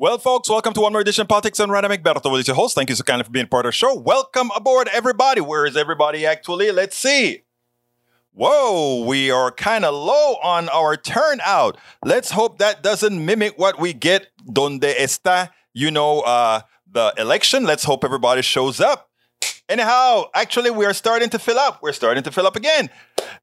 Well, folks, welcome to one more edition of Politics on Random Egberto with your host. Thank you so kindly for being part of the show. Welcome aboard, everybody. Where is everybody actually? Let's see. Whoa, we are kind of low on our turnout. Let's hope that doesn't mimic what we get donde está, you know, uh, the election. Let's hope everybody shows up. Anyhow, actually, we are starting to fill up. We're starting to fill up again.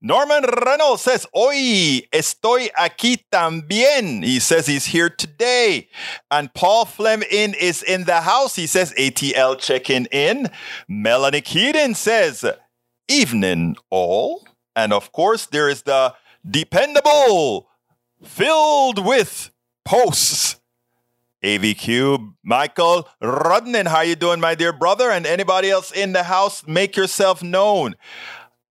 Norman Reynolds says, Hoy estoy aquí también. He says he's here today. And Paul Fleming is in the house. He says, ATL checking in. Melanie Keaton says, Evening all. And of course, there is the dependable, filled with posts AVQ, Michael Rudnin, how you doing, my dear brother? And anybody else in the house, make yourself known.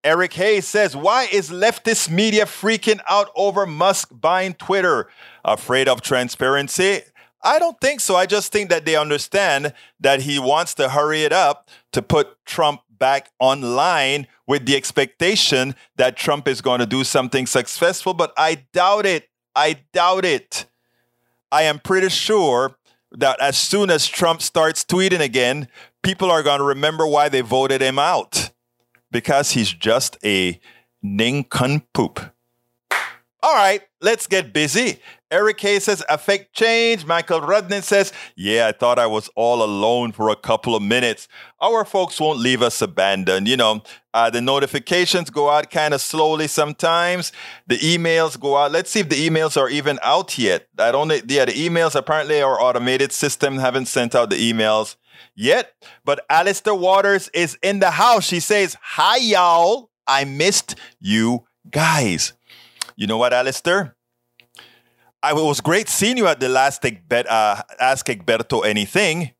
Eric Hayes says, why is leftist media freaking out over Musk buying Twitter? Afraid of transparency? I don't think so. I just think that they understand that he wants to hurry it up to put Trump back online with the expectation that Trump is going to do something successful, but I doubt it. I doubt it. I am pretty sure that as soon as Trump starts tweeting again, people are going to remember why they voted him out because he's just a nincompoop. All right, let's get busy. Eric K says, affect change. Michael Rudnin says, yeah, I thought I was all alone for a couple of minutes. Our folks won't leave us abandoned. You know, uh, the notifications go out kind of slowly sometimes. The emails go out. Let's see if the emails are even out yet. I don't, yeah, the emails apparently our automated system haven't sent out the emails yet. But Alistair Waters is in the house. She says, hi, y'all. I missed you guys. You know what, Alistair? I, it was great seeing you at the last uh, Ask Egberto Anything,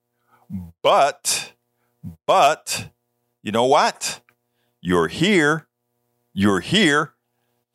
but, but, you know what? You're here. You're here.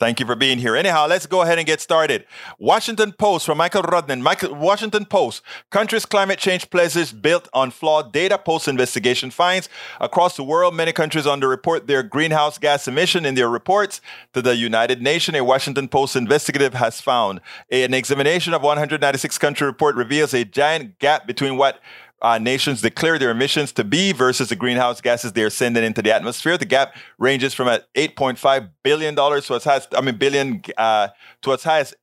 Thank you for being here. Anyhow, let's go ahead and get started. Washington Post from Michael Rudnin. Michael, Washington Post. Countries' climate change pledges built on flawed data. Post investigation finds across the world, many countries underreport their greenhouse gas emission in their reports to the United Nations. A Washington Post investigative has found an examination of 196 country report reveals a giant gap between what uh, nations declare their emissions to be versus the greenhouse gases they are sending into the atmosphere. The gap ranges from at 8.5 billion dollars to high as I mean billion uh, to as high as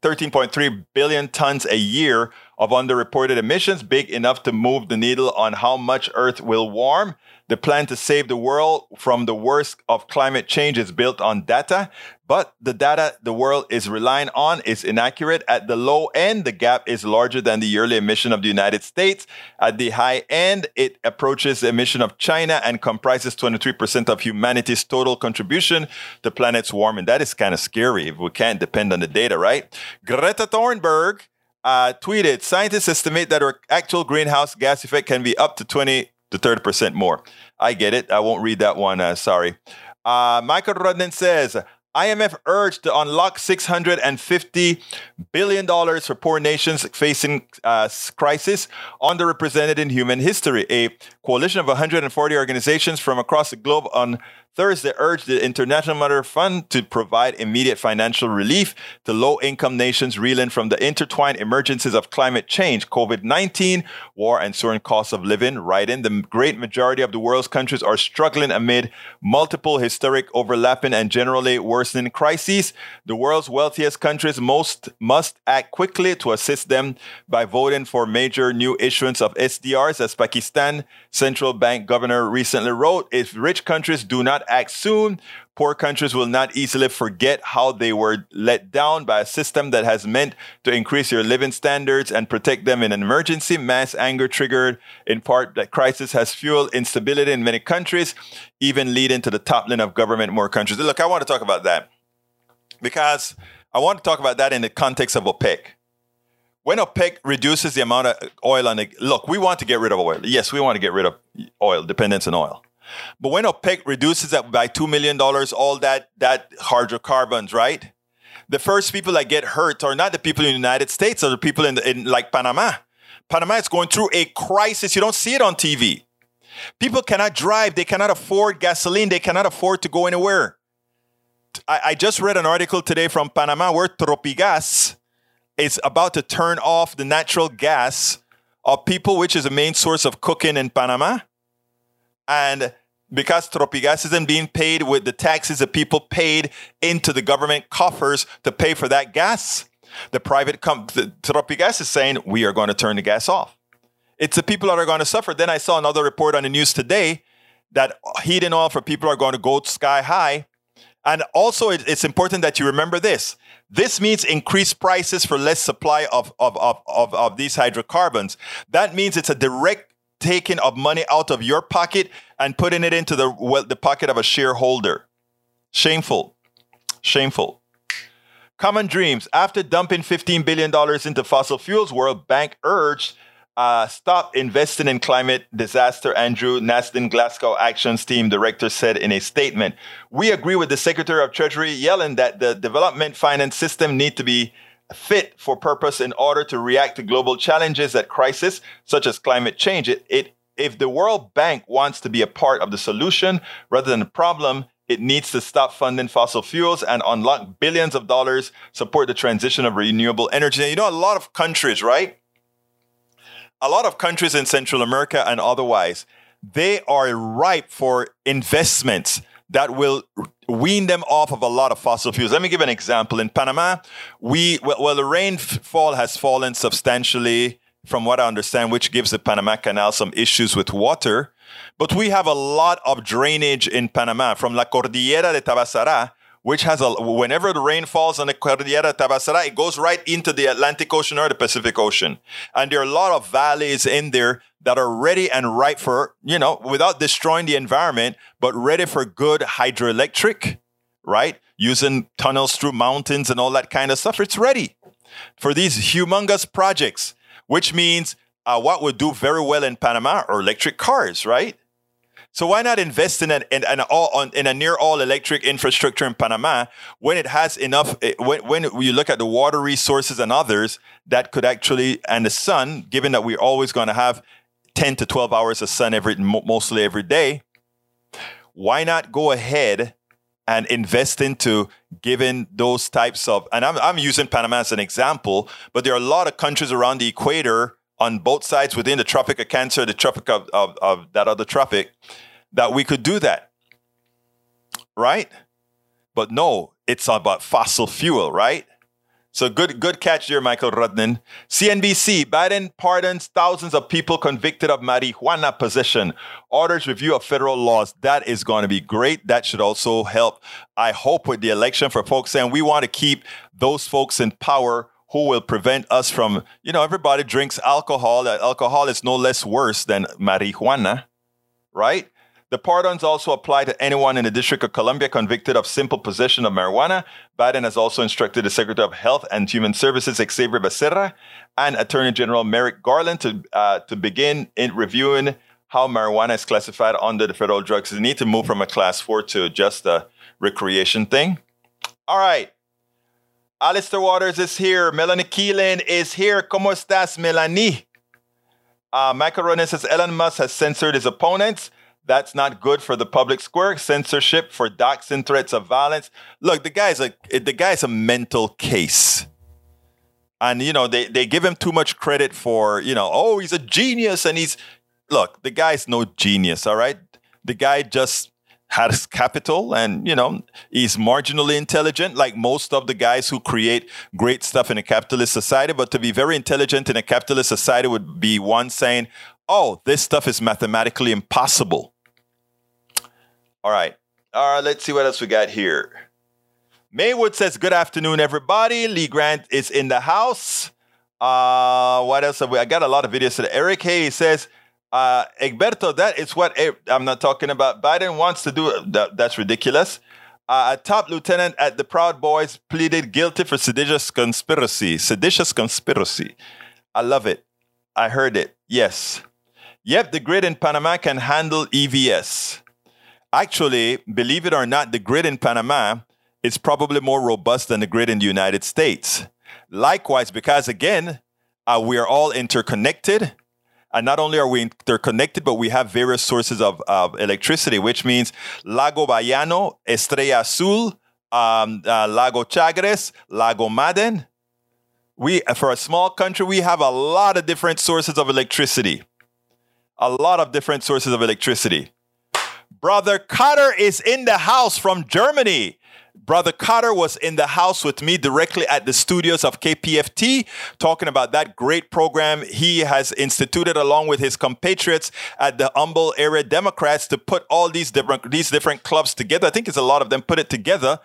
13.3 billion tons a year of underreported emissions, big enough to move the needle on how much Earth will warm. The plan to save the world from the worst of climate change is built on data, but the data the world is relying on is inaccurate. At the low end, the gap is larger than the yearly emission of the United States. At the high end, it approaches the emission of China and comprises 23% of humanity's total contribution to planet's warming. That is kind of scary if we can't depend on the data, right? Greta Thunberg uh, tweeted, scientists estimate that our actual greenhouse gas effect can be up to 20 to 30% more. I get it. I won't read that one. Uh, sorry. Uh, Michael Rudnin says, IMF urged to unlock $650 billion for poor nations facing uh, crisis underrepresented in human history. A coalition of 140 organizations from across the globe on Thursday urged the International Monetary Fund to provide immediate financial relief to low income nations reeling from the intertwined emergencies of climate change, COVID 19, war, and soaring costs of living. Right in the great majority of the world's countries are struggling amid multiple historic, overlapping, and generally worsening crises. The world's wealthiest countries most must act quickly to assist them by voting for major new issuance of SDRs, as Pakistan central bank governor recently wrote. If rich countries do not act soon, poor countries will not easily forget how they were let down by a system that has meant to increase your living standards and protect them in an emergency. Mass anger triggered in part that crisis has fueled instability in many countries, even leading to the toppling of government in more countries. Look, I want to talk about that because I want to talk about that in the context of OPEC. When OPEC reduces the amount of oil on the look, we want to get rid of oil. Yes, we want to get rid of oil, dependence on oil. But when OPEC reduces that by $2 million, all that, that hydrocarbons, right? The first people that get hurt are not the people in the United States, are the people in, the, in like Panama. Panama is going through a crisis. You don't see it on TV. People cannot drive. They cannot afford gasoline. They cannot afford to go anywhere. I, I just read an article today from Panama where Tropigas is about to turn off the natural gas of people, which is a main source of cooking in Panama. And because Tropigas isn't being paid with the taxes that people paid into the government coffers to pay for that gas, the private company, Tropigas is saying, we are going to turn the gas off. It's the people that are going to suffer. Then I saw another report on the news today that heat and oil for people are going to go sky high. And also, it's important that you remember this. This means increased prices for less supply of, of, of, of, of these hydrocarbons. That means it's a direct taking of money out of your pocket and putting it into the, well, the pocket of a shareholder. Shameful. Shameful. Common Dreams. After dumping $15 billion into fossil fuels, World Bank urged uh, stop investing in climate disaster, Andrew Nasdin Glasgow Actions Team Director said in a statement. We agree with the Secretary of Treasury Yellen that the development finance system need to be fit for purpose in order to react to global challenges at crisis, such as climate change. It, it, if the World Bank wants to be a part of the solution rather than the problem, it needs to stop funding fossil fuels and unlock billions of dollars, support the transition of renewable energy. And you know, a lot of countries, right? a lot of countries in Central America and otherwise, they are ripe for investments that will wean them off of a lot of fossil fuels. Let me give an example. In Panama, we well, the rainfall has fallen substantially, from what I understand, which gives the Panama Canal some issues with water. But we have a lot of drainage in Panama from La Cordillera de Tabasara which has a whenever the rain falls on the Cordillera Tabasara, it goes right into the Atlantic Ocean or the Pacific Ocean. And there are a lot of valleys in there that are ready and ripe for, you know, without destroying the environment, but ready for good hydroelectric, right? Using tunnels through mountains and all that kind of stuff. It's ready for these humongous projects, which means uh, what would do very well in Panama are electric cars, right? So why not invest in an, in, all, in a near all electric infrastructure in Panama when it has enough? Eh, when, when you look at the water resources and others that could actually and the sun, given that we're always going to have ten to twelve hours of sun every mostly every day, why not go ahead and invest into giving those types of? And I'm I'm using Panama as an example, but there are a lot of countries around the equator on both sides within the Tropic of Cancer, the Tropic of, of, of that other tropic, that we could do that. Right? But no, it's about fossil fuel, right? So good, good catch there, Michael Rudnin. CNBC, Biden pardons thousands of people convicted of marijuana possession. Orders review of federal laws. That is going to be great. That should also help, I hope, with the election for folks saying we want to keep those folks in power who will prevent us from, you know, everybody drinks alcohol. Alcohol is no less worse than marijuana, right? The pardons also apply to anyone in the District of Columbia convicted of simple possession of marijuana. Biden has also instructed the Secretary of Health and Human Services, Xavier Becerra, and Attorney General Merrick Garland to, uh, to begin in reviewing how marijuana is classified under the federal drugs. They need to move from a class four to just a recreation thing. All right. Alistair Waters is here. Melanie Keelan is here. ¿Cómo estás, Melanie? Uh, Michael Ronan says Elon Musk has censored his opponents. That's not good for the public square. Censorship for doxing threats of violence. Look, the guy's a the guy's a mental case. And you know, they, they give him too much credit for, you know, oh, he's a genius and he's look, the guy's no genius, all right? The guy just has capital and you know he's marginally intelligent like most of the guys who create great stuff in a capitalist society but to be very intelligent in a capitalist society would be one saying oh this stuff is mathematically impossible all right. All right, let's see what else we got here. Maywood says, Good afternoon, everybody. Lee Grant is in the house. Uh, what else have we? I got a lot of videos today. Eric hayes says, uh, Egberto, that is what I'm not talking about. Biden wants to do. That, that's ridiculous. Uh, a top lieutenant at the Proud Boys pleaded guilty for seditious conspiracy. Seditious conspiracy. I love it. I heard it. Yes. Yep, the grid in Panama can handle EVS. Actually, believe it or not, the grid in Panama is probably more robust than the grid in the United States. Likewise, because again, uh, we are all interconnected. And not only are we interconnected, but we have various sources of, of electricity, which means Lago Bayano, Estrella Azul, um, uh, Lago Chagres, Lago Madden. We, for a small country, we have a lot of different sources of electricity. A lot of different sources of electricity. Brother Carter is in the house from Germany. Brother Carter was in the house with me directly at the studios of KPFT, talking about that great program he has instituted along with his compatriots at the Humble area Democrats to put all these different these different clubs together. I think it's a lot of them put it together,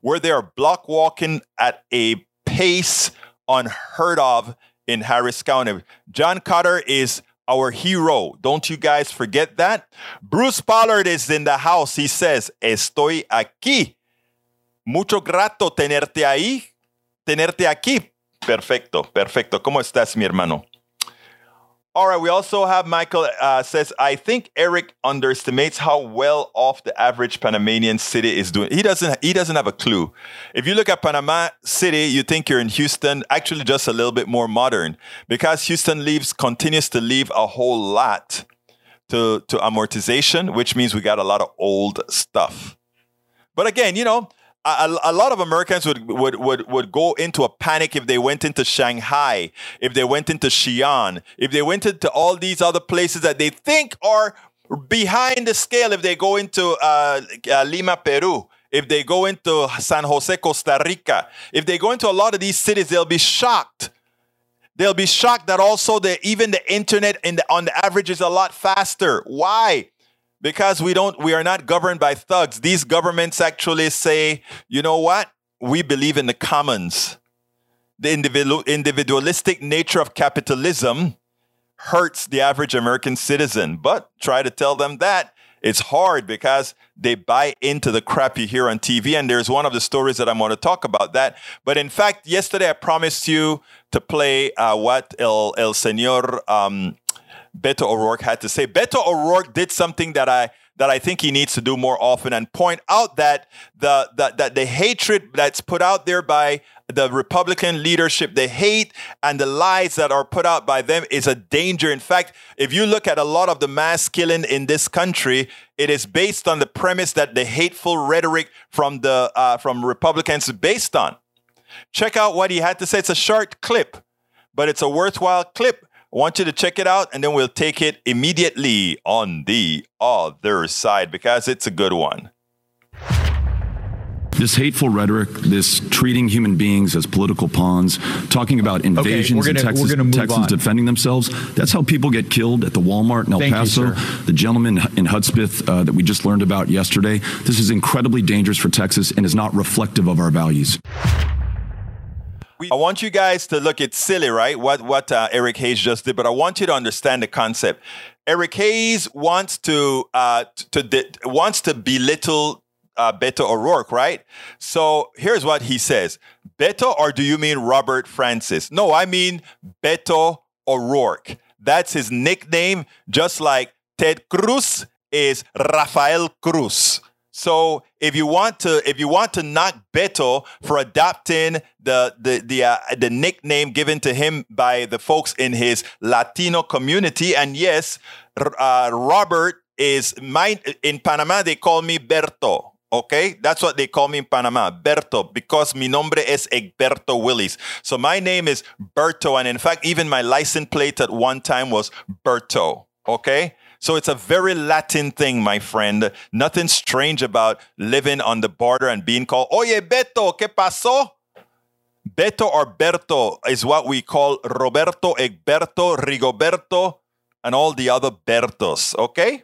where they are block walking at a pace unheard of in Harris County. John Carter is our hero. Don't you guys forget that? Bruce Pollard is in the house. He says, Estoy aquí. Mucho grato tenerte ahí, tenerte aquí. Perfecto, perfecto. ¿Cómo estás, mi hermano? All right, we also have Michael uh, says, I think Eric underestimates how well off the average Panamanian city is doing. He doesn't he doesn't have a clue. If you look at Panama City, you think you're in Houston, actually just a little bit more modern. Because Houston leaves continues to leave a whole lot to, to amortization, which means we got a lot of old stuff. But again, you know, a, a, lot of Americans would, would, would, would go into a panic if they went into Shanghai, if they went into Xi'an, if they went into all these other places that they think are behind the scale, if they go into uh, uh, Lima, Peru, if they go into San Jose, Costa Rica, if they go into a lot of these cities, they'll be shocked. They'll be shocked that also the even the internet in the, on the average is a lot faster. Why? Because we don't we are not governed by thugs. These governments actually say you know what? We believe in the commons. The individual, individualistic nature of capitalism hurts the average american citizen. But try to tell them that it's hard because they buy into the crap you hear on tv and there's one of the stories that i'm going to talk about that. But in fact yesterday i promised you to play uh, what el, el senor um, Beto O'Rourke had to say. Beto O'Rourke did something that I that I think he needs to do more often and point out that the, the that the hatred that's put out there by the Republican leadership, the hate and the lies that are put out by them is a danger. In fact, if you look at a lot of the mass killing in this country, it is based on the premise that the hateful rhetoric from the uh, from Republicans is based on. Check out what he had to say. It's a short clip, but it's a worthwhile clip I want you to check it out, and then we'll take it immediately on the other side because it's a good one. This hateful rhetoric, this treating human beings as political pawns, talking about invasions okay, gonna, and Texas, Texans defending themselves. That's how people get killed at the Walmart in El Thank Paso. You, the gentleman in Hudspeth uh, that we just learned about yesterday. This is incredibly dangerous for Texas and is not reflective of our values. I want you guys to look. It's silly, right? What what uh, Eric Hayes just did, but I want you to understand the concept. Eric Hayes wants to uh, to, to wants to belittle uh, Beto O'Rourke, right? So here's what he says: Beto, or do you mean Robert Francis? No, I mean Beto O'Rourke. That's his nickname, just like Ted Cruz is Rafael Cruz. So if you want to if you want to knock Beto for adopting the the the uh, the nickname given to him by the folks in his Latino community, and yes, uh, Robert is mine in Panama. They call me Berto. Okay, that's what they call me in Panama, Berto, because mi nombre es Egberto Willis. So my name is Berto, and in fact, even my license plate at one time was Berto. Okay, so it's a very Latin thing, my friend. Nothing strange about living on the border and being called, Oye, Beto, ¿qué pasó? Beto or Berto is what we call Roberto, Egberto, Rigoberto, and all the other Bertos, okay?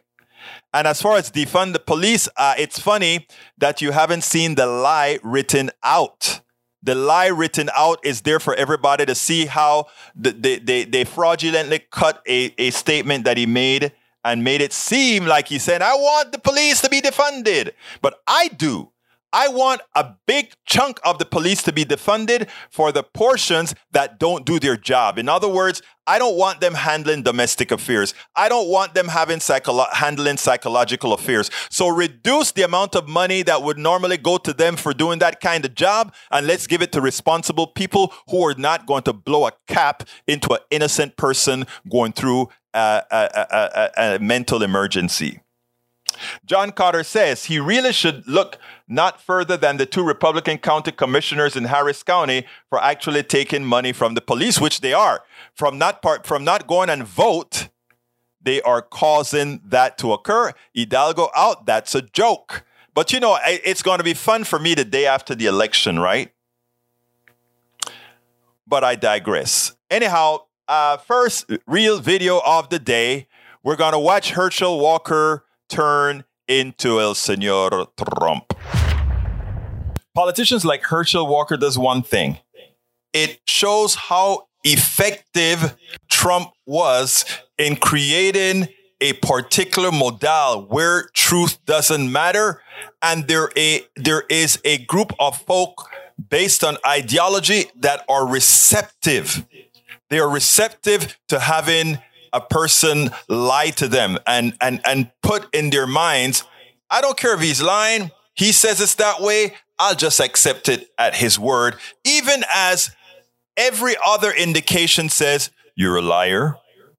And as far as defund the police, uh, it's funny that you haven't seen the lie written out. The lie written out is there for everybody to see how the, they, they, they fraudulently cut a, a statement that he made and made it seem like he said, I want the police to be defunded. But I do. I want a big chunk of the police to be defunded for the portions that don't do their job. In other words, I don't want them handling domestic affairs. I don't want them having psycholo- handling psychological affairs. So reduce the amount of money that would normally go to them for doing that kind of job and let's give it to responsible people who are not going to blow a cap into an innocent person going through a, a, a, a mental emergency. John Carter says he really should look not further than the two Republican county commissioners in Harris County for actually taking money from the police, which they are. From not part from not going and vote, they are causing that to occur. Hidalgo out, that's a joke. But you know, it's going to be fun for me the day after the election, right? But I digress. Anyhow, uh, first real video of the day. We're going to watch Herschel Walker turn into El Senor Trump. Politicians like Herschel Walker does one thing. It shows how effective Trump was in creating a particular modal where truth doesn't matter. And there a there is a group of folk based on ideology that are receptive. They are receptive to having a person lie to them and and and put in their minds i don't care if he's lying. He says it's that way i'll just accept it at his word even as every other indication says you're a liar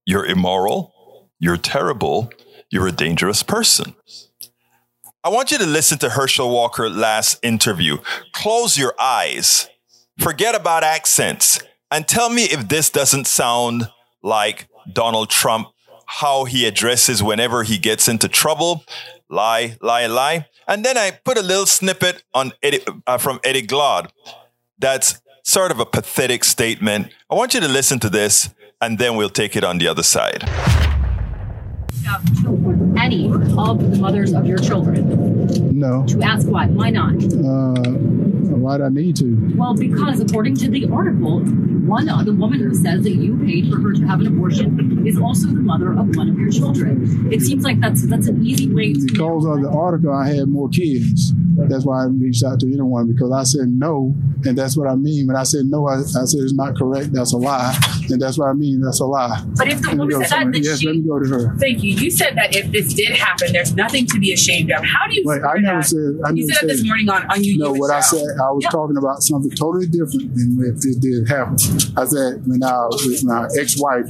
you're immoral you're terrible. You're a dangerous person. I want you to listen to Herschel Walker last interview. Close your eyes. Forget about accents and tell me if this doesn't sound like Donald Trump, how he addresses whenever he gets into trouble. Lie, lie, lie. And then I put a little snippet on Eddie, uh, from Eddie Glaude. That's sort of a pathetic statement. I want you to listen to this and then we'll take it on the other side any of the mothers of your children? No. To ask why. Why not? Uh, why do I need to? Well, because according to the article, one uh, the woman who says that you paid for her to have an abortion is also the mother of one of your children. It seems like that's that's an easy way to. Because of the article, I had more kids. That's why I reached out to anyone because I said no, and that's what I mean. When I said no, I, I said it's not correct. That's a lie, and that's what I mean. That's a lie. But if the woman said that, yes, she, let me go to her. Thank you. You said that if this did happen, there's nothing to be ashamed of. How do you? Wait, I never that? said. I you never said, that this morning on on you. No, what I said, I was yeah. talking about something totally different than if it did happen. I said when I with my ex-wife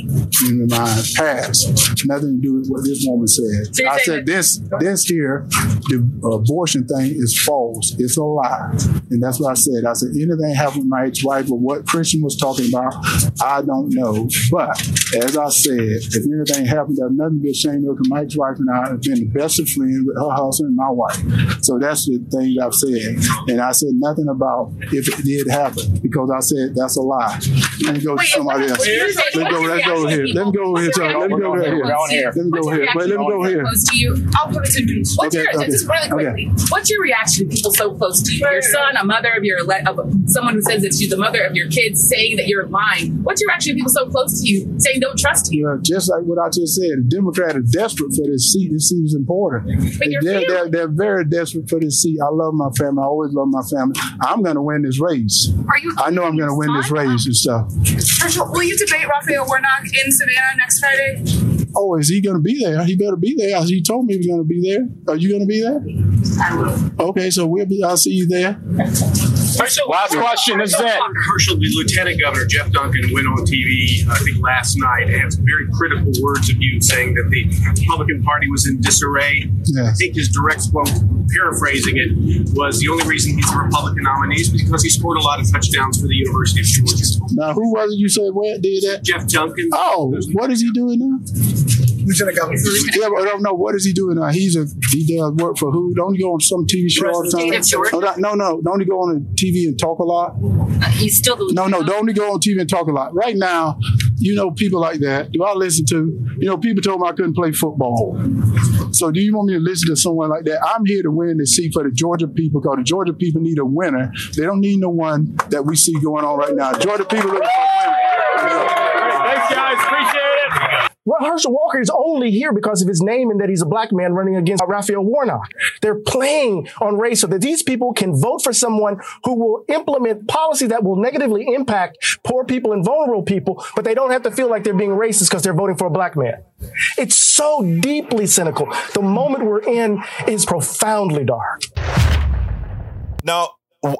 in my past, nothing to do with what this woman said. So I said this this here, the abortion thing is false. It's a lie, and that's what I said. I said anything happened with my ex-wife or what Christian was talking about, I don't know. But as I said, if anything happened, there's nothing to be ashamed of. My ex-wife and I have been the best of friends with her husband and my wife. So that's the thing I've said. And I said nothing about if it did happen because I said that's a lie. Let me go to somebody else. Let me go, let's go here. Let me go over here. Let me go over here. Let me go here. Wait, let me go here. Close to you. I'll put it to you. What's okay, your, okay. just really quickly, okay. what's your reaction to people so close to you? Your son, a mother of your, of someone who says that she's the mother of your kids saying that you're lying. What's your reaction to people so close to you saying don't trust you? Yeah, just like what I just said, the Democrat is desperate for this seat. This seat is important. They're, they're, they're, very desperate for this seat. I love my family. I always love my family. I'm going to win this race. Are you? I know I'm going to win this race and stuff. Will you debate Raphael Warnock in Savannah next Friday? Oh, is he going to be there? He better be there. He told me he was going to be there. Are you going to be there? I will. Okay, so we'll be. I'll see you there. Last question is that Herschel, the Lieutenant Governor Jeff Duncan, went on TV I think last night and had some very critical words of you, saying that the Republican Party was in disarray. Yes. I think his direct quote, paraphrasing it, was the only reason he's a Republican nominee is because he scored a lot of touchdowns for the University of Georgia. Now, who was it you said what did that? Jeff Duncan. Oh, what is he doing now? Lieutenant Governor. Yeah, but I don't know what is he doing now. He's a he does work for who? Don't he go on some TV show all the time? No, no, don't he go on the TV and talk a lot? Uh, he's still the no, no. Don't he go on TV and talk a lot? Right now, you know people like that. Do I listen to? You know, people told me I couldn't play football. So do you want me to listen to someone like that? I'm here to win the seat for the Georgia people because the Georgia people need a winner. They don't need no one that we see going on right now. Georgia people looking for a winner. Thanks, guys. Herschel Walker is only here because of his name and that he's a black man running against Raphael Warnock. They're playing on race so that these people can vote for someone who will implement policy that will negatively impact poor people and vulnerable people, but they don't have to feel like they're being racist because they're voting for a black man. It's so deeply cynical. The moment we're in is profoundly dark. Now,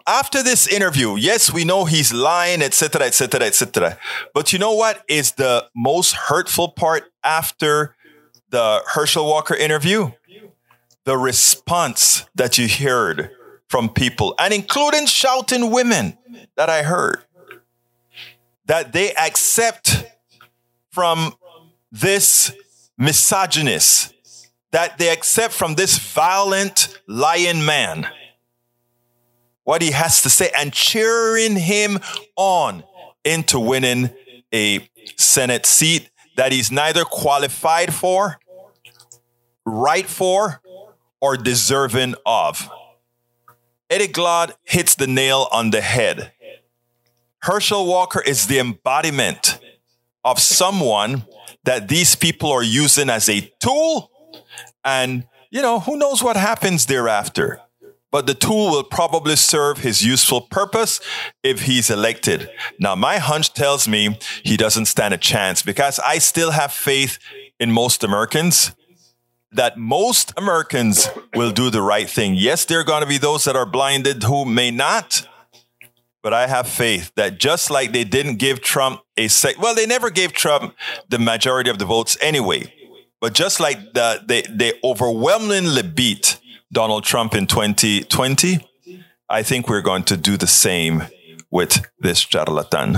after this interview, yes, we know he's lying, etc., etc., etc. But you know what is the most hurtful part after the Herschel Walker interview? the response that you heard from people, and including shouting women that I heard, that they accept from this misogynist, that they accept from this violent, lying man what he has to say and cheering him on into winning a Senate seat that he's neither qualified for, right for, or deserving of. Eddie Glaude hits the nail on the head. Herschel Walker is the embodiment of someone that these people are using as a tool. And, you know, who knows what happens thereafter but the tool will probably serve his useful purpose if he's elected. Now, my hunch tells me he doesn't stand a chance because I still have faith in most Americans that most Americans will do the right thing. Yes, there are going to be those that are blinded who may not, but I have faith that just like they didn't give Trump a sec, well, they never gave Trump the majority of the votes anyway. But just like the, they, they overwhelmingly beat Donald Trump in 2020, I think we're going to do the same with this charlatan.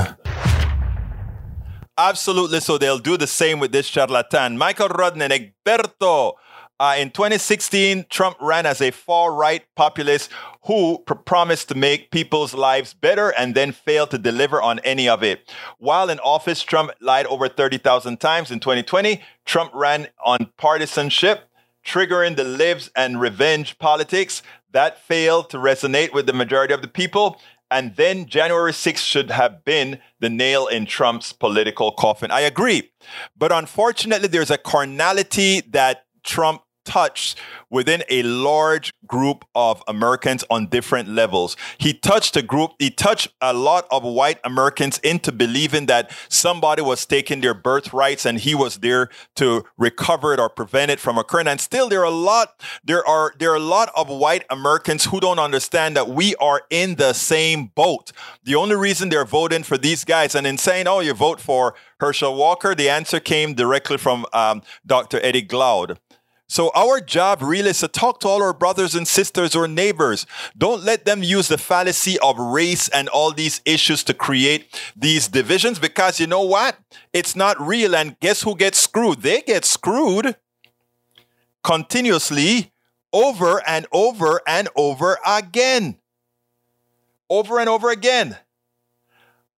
Absolutely. So they'll do the same with this charlatan. Michael Rodden and Egberto. Uh, in 2016, Trump ran as a far right populist who pr- promised to make people's lives better and then failed to deliver on any of it. While in office, Trump lied over 30,000 times. In 2020, Trump ran on partisanship triggering the lives and revenge politics. That failed to resonate with the majority of the people. And then January 6th should have been the nail in Trump's political coffin. I agree. But unfortunately, there's a carnality that Trump touched within a large group of Americans on different levels. He touched a group, he touched a lot of white Americans into believing that somebody was taking their birthrights and he was there to recover it or prevent it from occurring. And still there are a lot, there are there are a lot of white Americans who don't understand that we are in the same boat. The only reason they're voting for these guys and in saying, oh, you vote for Herschel Walker, the answer came directly from um, Dr. Eddie Glaude. So our job really is to talk to all our brothers and sisters or neighbors. Don't let them use the fallacy of race and all these issues to create these divisions because you know what? It's not real. And guess who gets screwed? They get screwed continuously over and over and over again. Over and over again.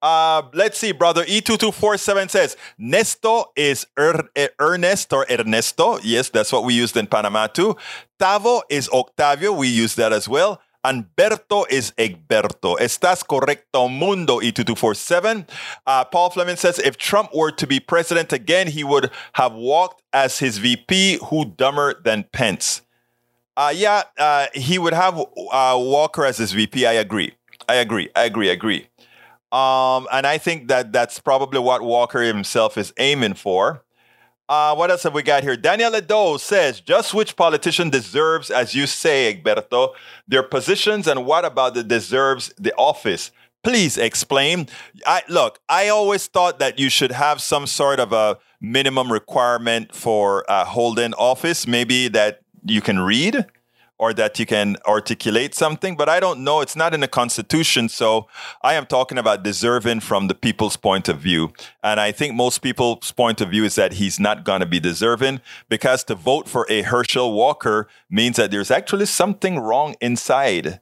Uh, let's see, brother. E2247 says, Nesto is er, er, Ernest or Ernesto. Yes, that's what we used in Panama too. Tavo is Octavio. We use that as well. And Berto is Egberto. Estás correcto, mundo, E2247. Uh, Paul Fleming says, if Trump were to be president again, he would have walked as his VP. Who dumber than Pence? Uh, yeah, uh, he would have uh, Walker as his VP. I agree. I agree. I agree. I agree. Um, and I think that that's probably what Walker himself is aiming for. Uh, what else have we got here? Daniel Edo says, just which politician deserves, as you say, Egberto, their positions and what about the deserves the office? Please explain. I, look, I always thought that you should have some sort of a minimum requirement for uh, holding office, maybe that you can read or that you can articulate something, but I don't know. It's not in the Constitution. So I am talking about deserving from the people's point of view. And I think most people's point of view is that he's not going to be deserving because to vote for a Herschel Walker means that there's actually something wrong inside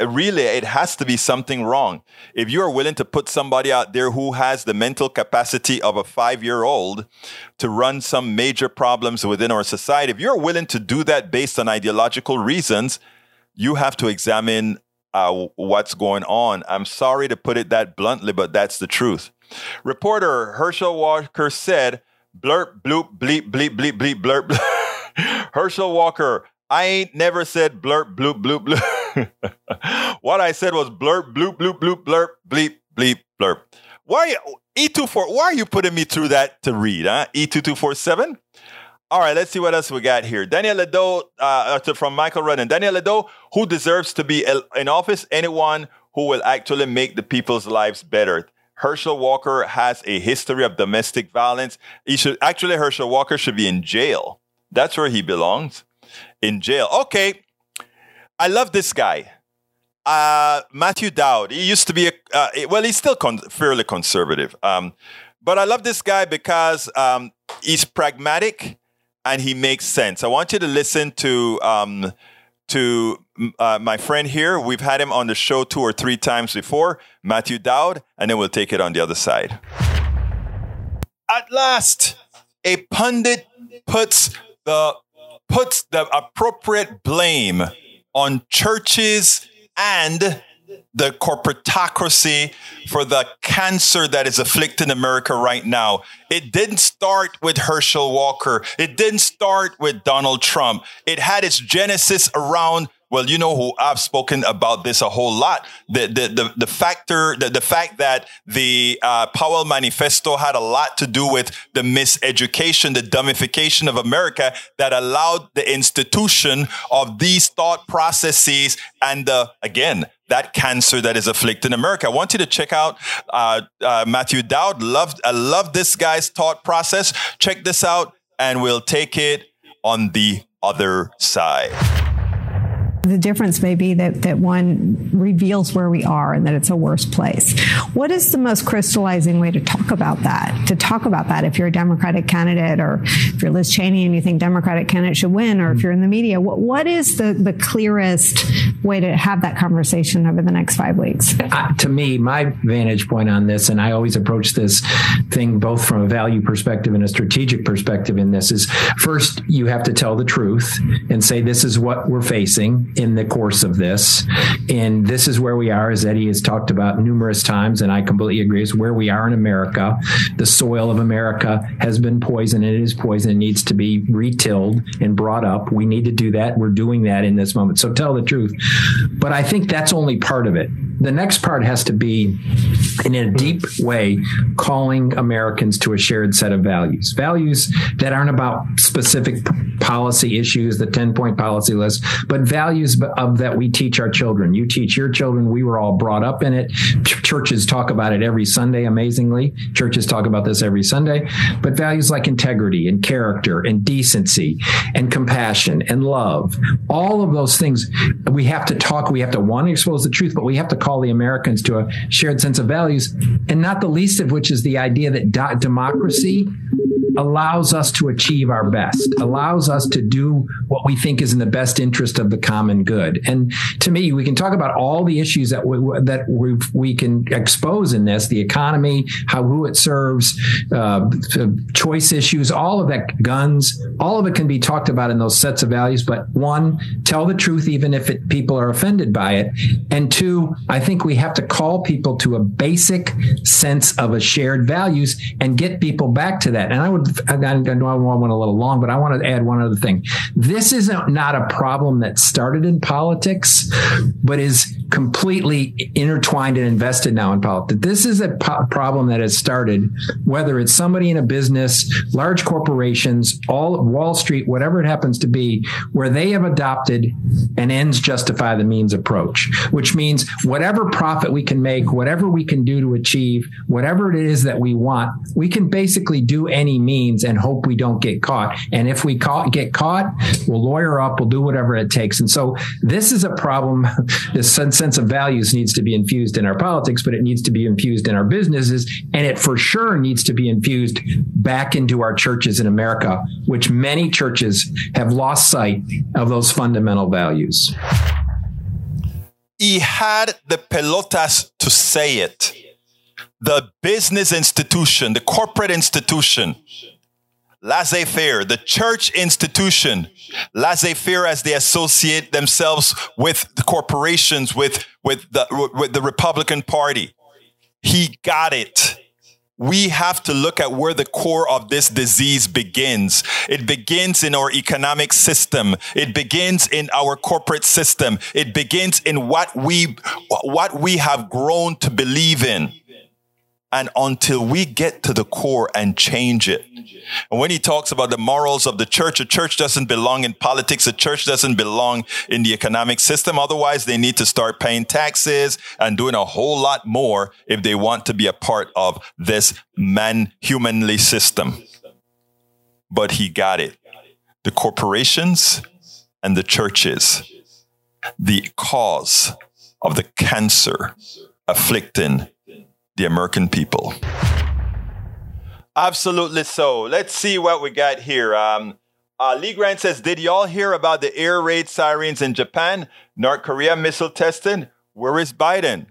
really it has to be something wrong. If you are willing to put somebody out there who has the mental capacity of a five year old to run some major problems within our society, if you're willing to do that based on ideological reasons, you have to examine uh, what's going on. I'm sorry to put it that bluntly, but that's the truth. Reporter Herschel Walker said, blurp, bloop, bleep, bleep, bleep, bleep, blurp. Herschel Walker, I ain't never said blurp, bloop, bloop, bloop. what I said was blurp, bloop, bloop, bloop, blurp, bleep, bleep, blurp. Why E24? Why are you putting me through that to read? Huh? E2247. All right, let's see what else we got here. Daniel Ledo uh, from Michael Redden. Daniel Ledo, who deserves to be in office? Anyone who will actually make the people's lives better. Herschel Walker has a history of domestic violence. He should actually Herschel Walker should be in jail. That's where he belongs. in jail. Okay, I love this guy. Uh, Matthew Dowd. He used to be a uh, well. He's still con- fairly conservative. Um, but I love this guy because um, he's pragmatic and he makes sense. I want you to listen to um, to uh, my friend here. We've had him on the show two or three times before, Matthew Dowd, and then we'll take it on the other side. At last, a pundit puts the puts the appropriate blame on churches and the corporatocracy for the cancer that is afflicting America right now. It didn't start with Herschel Walker. It didn't start with Donald Trump. It had its genesis around well, you know who I've spoken about this a whole lot. The the the, the factor, the, the fact that the uh, Powell Manifesto had a lot to do with the miseducation, the dumbification of America that allowed the institution of these thought processes and the again that cancer that is afflicting America. I want you to check out uh, uh, Matthew Dowd. Loved, I love this guy's thought process. Check this out, and we'll take it on the other side. The difference may be that, that one reveals where we are and that it's a worse place. What is the most crystallizing way to talk about that? To talk about that if you're a Democratic candidate or if you're Liz Cheney and you think Democratic candidate should win or if you're in the media, what, what is the, the clearest way to have that conversation over the next five weeks? Uh, to me, my vantage point on this, and I always approach this thing both from a value perspective and a strategic perspective in this is first, you have to tell the truth and say, this is what we're facing in the course of this. And this is where we are, as Eddie has talked about numerous times, and I completely agree, is where we are in America. The soil of America has been poisoned, and it is poisoned, it needs to be retilled and brought up. We need to do that. We're doing that in this moment. So tell the truth. But I think that's only part of it. The next part has to be, in a deep way, calling Americans to a shared set of values. Values that aren't about specific policy issues, the 10 point policy list, but values of that we teach our children. You teach your children. We were all brought up in it. Ch- churches talk about it every Sunday, amazingly. Churches talk about this every Sunday. But values like integrity and character and decency and compassion and love, all of those things, we have to talk. We have to want to expose the truth, but we have to call the Americans to a shared sense of values. And not the least of which is the idea that democracy allows us to achieve our best, allows us to do what we think is in the best interest of the common good. And to me, we can talk about all the issues that we, that we, we can expose in this: the economy, how who it serves, uh, choice issues, all of that, guns, all of it can be talked about in those sets of values. But one, tell the truth, even if it, people are offended by it, and two, I think we have to call people to a basic sense of a shared values and get people back to that. And I would I, I know I went a little long, but I want to add one other thing. This is not a problem that started in politics, but is completely intertwined and invested now in politics. This is a po- problem that has started, whether it's somebody in a business, large corporations, all Wall Street, whatever it happens to be, where they have adopted an ends justify the means approach, which means whatever profit we can make, whatever we can do to achieve, whatever it is that we want, we can basically do any means and hope we don't get caught. And if we caught, get caught, we'll lawyer up, we'll do whatever it takes. And so this is a problem. This sense of values needs to be infused in our politics, but it needs to be infused in our businesses. And it for sure needs to be infused back into our churches in America, which many churches have lost sight of those fundamental values. He had the pelotas to say it. The business institution, the corporate institution, laissez faire, the church institution, laissez faire as they associate themselves with the corporations, with, with the, with the Republican Party. He got it. We have to look at where the core of this disease begins. It begins in our economic system. It begins in our corporate system. It begins in what we, what we have grown to believe in. And until we get to the core and change it. And when he talks about the morals of the church, a church doesn't belong in politics. A church doesn't belong in the economic system. Otherwise, they need to start paying taxes and doing a whole lot more if they want to be a part of this man humanly system. But he got it. The corporations and the churches the cause of the cancer afflicting the American people. Absolutely so. Let's see what we got here. Um, uh, Lee Grant says, Did y'all hear about the air raid sirens in Japan? North Korea missile testing? Where is Biden?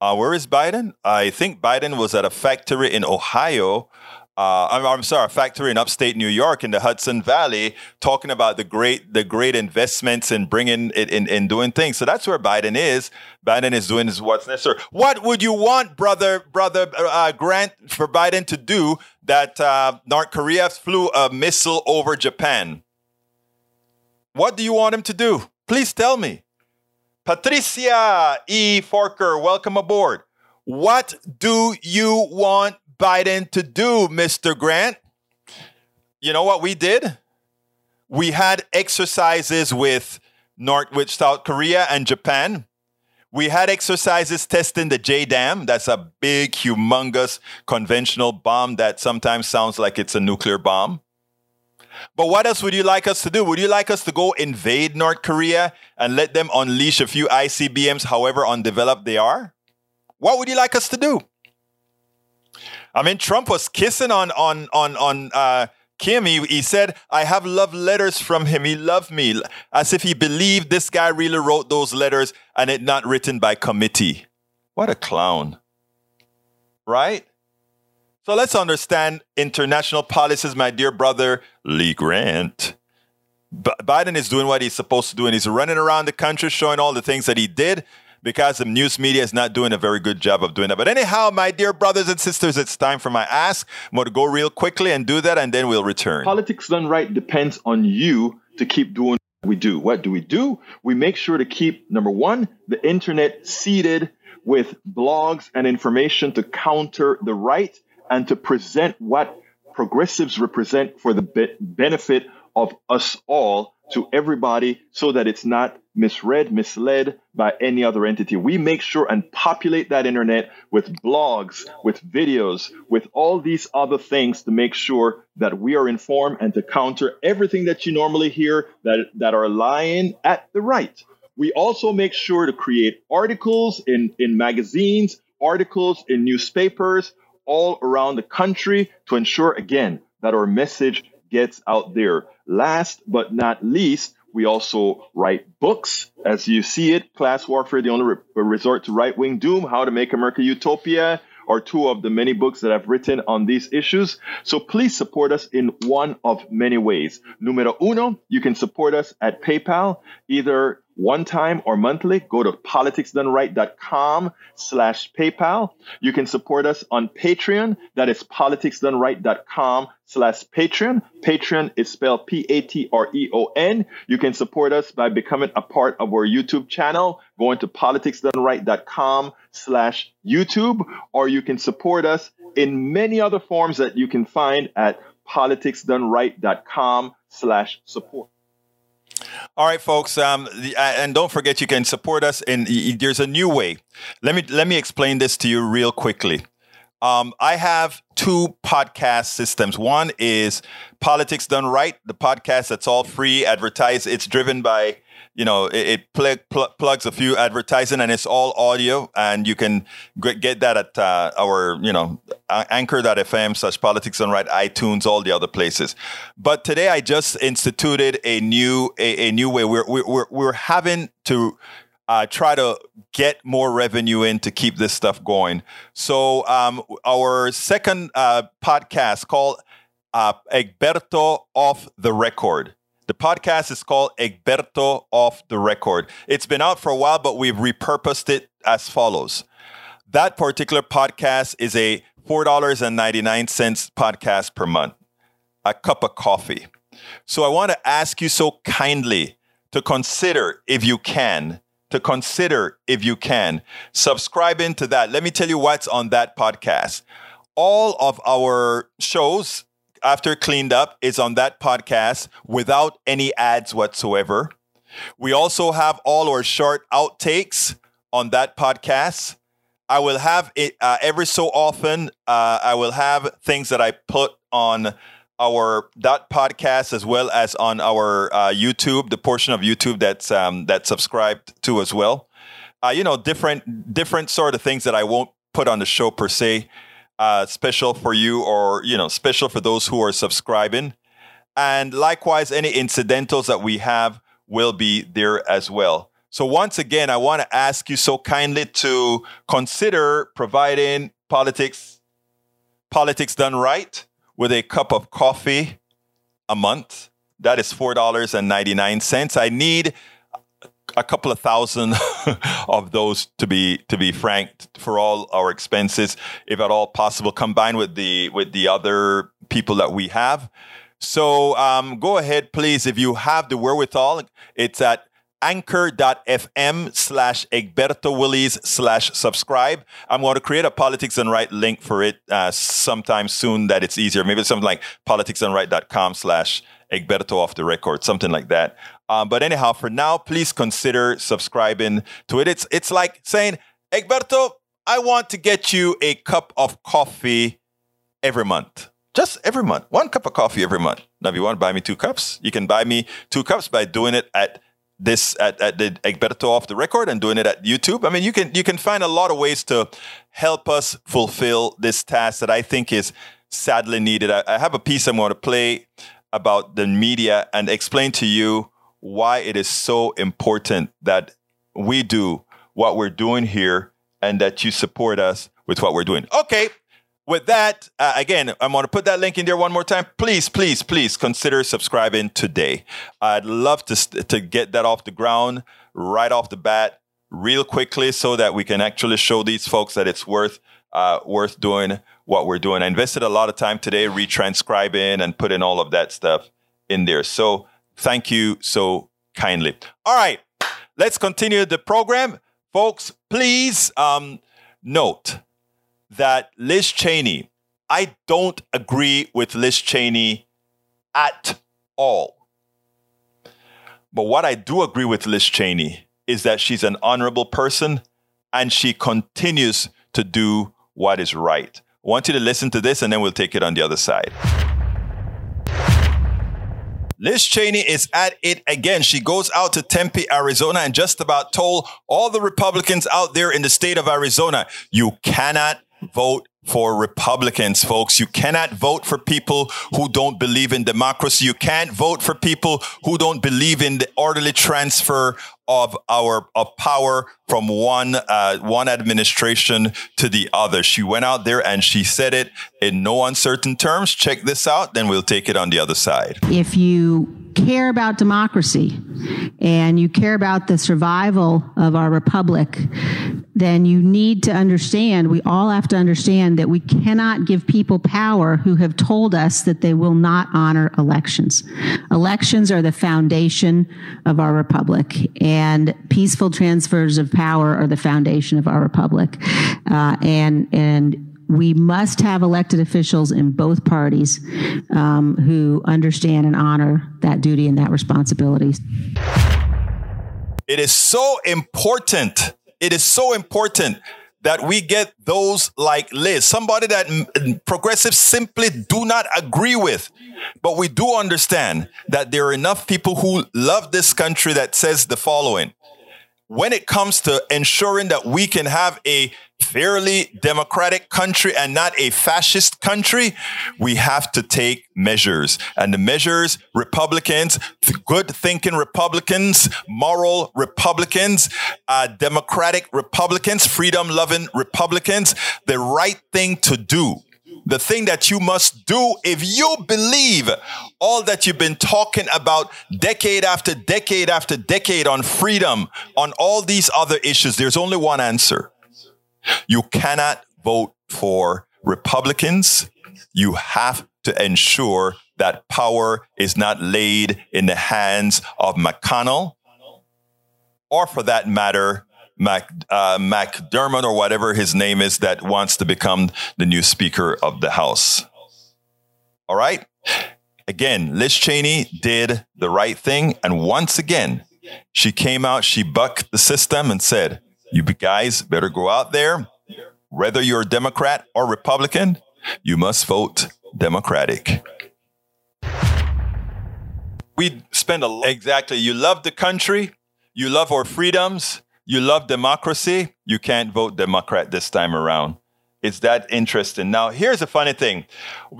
Uh, where is Biden? I think Biden was at a factory in Ohio uh, I'm, I'm, sorry, a factory in upstate New York in the Hudson Valley, talking about the great the great investments in bringing it in, in doing things. So that's where Biden is. Biden is doing what's necessary. What would you want, brother brother uh, Grant, for Biden to do that uh, North Korea flew a missile over Japan? What do you want him to do? Please tell me. Patricia E. Forker, welcome aboard. What do you want Biden to do, Mr. Grant? You know what we did? We had exercises with North with South Korea and Japan. We had exercises testing the JDAM. That's a big, humongous conventional bomb that sometimes sounds like it's a nuclear bomb. But what else would you like us to do? Would you like us to go invade North Korea and let them unleash a few ICBMs, however undeveloped they are? What would you like us to do? I mean, Trump was kissing on on on on uh, Kim. He, he said, "I have love letters from him. He loved me," as if he believed this guy really wrote those letters and it not written by committee. What a clown, right? So let's understand international policies, my dear brother Lee Grant. B- Biden is doing what he's supposed to do, and he's running around the country showing all the things that he did because the news media is not doing a very good job of doing that. But anyhow, my dear brothers and sisters, it's time for my ask. I'm going to go real quickly and do that, and then we'll return. Politics done right depends on you to keep doing what we do. What do we do? We make sure to keep, number one, the internet seeded with blogs and information to counter the right and to present what progressives represent for the be- benefit of us all to everybody so that it's not misread, misled by any other entity. We make sure and populate that internet with blogs, with videos, with all these other things to make sure that we are informed and to counter everything that you normally hear that, that are lying at the right. We also make sure to create articles in, in magazines, articles in newspapers all around the country to ensure, again, that our message gets out there. Last but not least, we also write books, as you see it. Class Warfare, the only re- resort to right wing doom, How to Make America Utopia, are two of the many books that I've written on these issues. So please support us in one of many ways. Numero uno, you can support us at PayPal, either one time or monthly, go to politicsdoneright.com slash PayPal. You can support us on Patreon. That is politicsdoneright.com slash Patreon. Patreon is spelled P-A-T-R-E-O-N. You can support us by becoming a part of our YouTube channel, going to politicsdoneright.com slash YouTube, or you can support us in many other forms that you can find at politicsdoneright.com slash support. All right, folks, um, the, uh, and don't forget you can support us. And there's a new way. Let me let me explain this to you real quickly. Um, I have two podcast systems. One is Politics Done Right, the podcast that's all free, advertised. It's driven by you know, it, it pl- pl- plugs a few advertising and it's all audio. And you can g- get that at uh, our, you know, anchor.fm such politics and right, iTunes, all the other places. But today I just instituted a new, a, a new way. We're, we're, we're having to uh, try to get more revenue in to keep this stuff going. So um, our second uh, podcast called uh, Egberto off the record. The podcast is called Egberto Off the Record. It's been out for a while, but we've repurposed it as follows. That particular podcast is a $4.99 podcast per month, a cup of coffee. So I want to ask you so kindly to consider, if you can, to consider, if you can, subscribing to that. Let me tell you what's on that podcast. All of our shows after cleaned up is on that podcast without any ads whatsoever. We also have all our short outtakes on that podcast. I will have it uh, every so often. Uh, I will have things that I put on our that podcast as well as on our uh, YouTube, the portion of YouTube that's um, that's subscribed to as well. Uh, you know, different different sort of things that I won't put on the show per se, uh, special for you or you know special for those who are subscribing, and likewise any incidentals that we have will be there as well. So once again, I want to ask you so kindly to consider providing politics politics done right with a cup of coffee a month. That is $4.99. I need a couple of thousand of those to be to be franked for all our expenses, if at all possible, combined with the with the other people that we have. So um, go ahead, please, if you have the wherewithal. It's at anchor.fm slash Egberto Willies slash subscribe. I'm going to create a Politics Done Right link for it uh, sometime soon that it's easier. Maybe something like politicsdoneright.com slash Egberto off the record, something like that. Um, but anyhow, for now, please consider subscribing to it. It's, it's like saying, Egberto, I want to get you a cup of coffee every month. Just every month. One cup of coffee every month. Now, if you want to buy me two cups, you can buy me two cups by doing it at this at, at the Egberto off the record and doing it at YouTube. I mean, you can you can find a lot of ways to help us fulfill this task that I think is sadly needed. I, I have a piece I'm going to play about the media and explain to you why it is so important that we do what we're doing here and that you support us with what we're doing. Okay, with that, uh, again, I'm going to put that link in there one more time. Please, please, please consider subscribing today. I'd love to, to get that off the ground right off the bat, real quickly, so that we can actually show these folks that it's worth uh, worth doing what we're doing. I invested a lot of time today retranscribing and putting all of that stuff in there. So thank you so kindly. All right, let's continue the program, folks. Please um, note that Liz Cheney, I don't agree with Liz Cheney at all. But what I do agree with Liz Cheney is that she's an honorable person and she continues to do what is right. I want you to listen to this and then we'll take it on the other side. Liz Cheney is at it again. She goes out to Tempe, Arizona, and just about told all the Republicans out there in the state of Arizona, you cannot vote for Republicans, folks. You cannot vote for people who don't believe in democracy. You can't vote for people who don't believe in the orderly transfer of our of power from one uh, one administration to the other. She went out there and she said it in no uncertain terms. Check this out, then we'll take it on the other side. If you care about democracy and you care about the survival of our republic, then you need to understand, we all have to understand that we cannot give people power who have told us that they will not honor elections. Elections are the foundation of our republic, and peaceful transfers of power are the foundation of our republic. Uh, and, and we must have elected officials in both parties um, who understand and honor that duty and that responsibility. It is so important. It is so important that we get those like Liz, somebody that progressives simply do not agree with. But we do understand that there are enough people who love this country that says the following. When it comes to ensuring that we can have a fairly democratic country and not a fascist country, we have to take measures. And the measures, Republicans, good thinking Republicans, moral Republicans, uh, democratic Republicans, freedom loving Republicans, the right thing to do the thing that you must do if you believe all that you've been talking about decade after decade after decade on freedom, on all these other issues, there's only one answer. You cannot vote for Republicans. You have to ensure that power is not laid in the hands of McConnell or for that matter, Mac, uh, McDermott or whatever his name is that wants to become the new Speaker of the House. All right. Again, Liz Cheney did the right thing. And once again, she came out, she bucked the system and said, you guys better go out there. Whether you're a Democrat or Republican, you must vote Democratic. we spend a lot. exactly. You love the country, you love our freedoms, you love democracy. You can't vote Democrat this time around. It's that interesting. Now, here's a funny thing.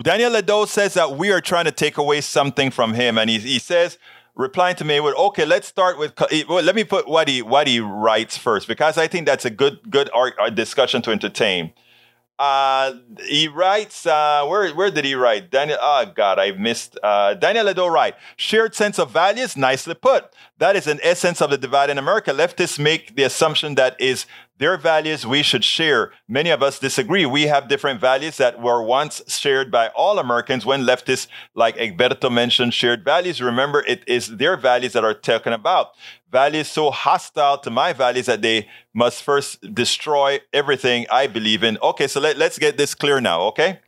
Daniel Ledo says that we are trying to take away something from him, and he, he says, replying to me with, "Okay, let's start with. Well, let me put what he what he writes first because I think that's a good good art, discussion to entertain." Uh, he writes, uh, where, where did he write? Daniel, oh God, I missed. Uh, Daniel Ledo write, shared sense of values, nicely put. That is an essence of the divide in America. Leftists make the assumption that is their values we should share. Many of us disagree. We have different values that were once shared by all Americans when leftists, like Egberto mentioned, shared values. Remember, it is their values that are talking about. Values so hostile to my values that they must first destroy everything I believe in. Okay, so let, let's get this clear now, okay?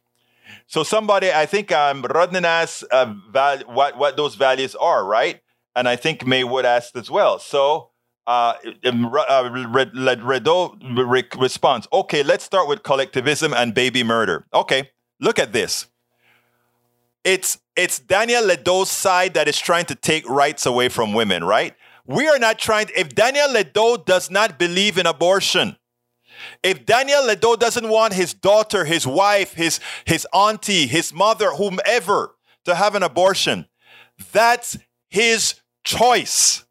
So somebody, I think um, Rodnan asked uh, val- what, what those values are, right? And I think Maywood asked as well. So uh, um, uh, Redo responds, okay, let's start with collectivism and baby murder. Okay, look at this. It's it's Daniel Ledo's side that is trying to take rights away from women, right? We are not trying. To, if Daniel Ledo does not believe in abortion, if Daniel Ledo doesn't want his daughter, his wife, his his auntie, his mother, whomever to have an abortion, that's his choice.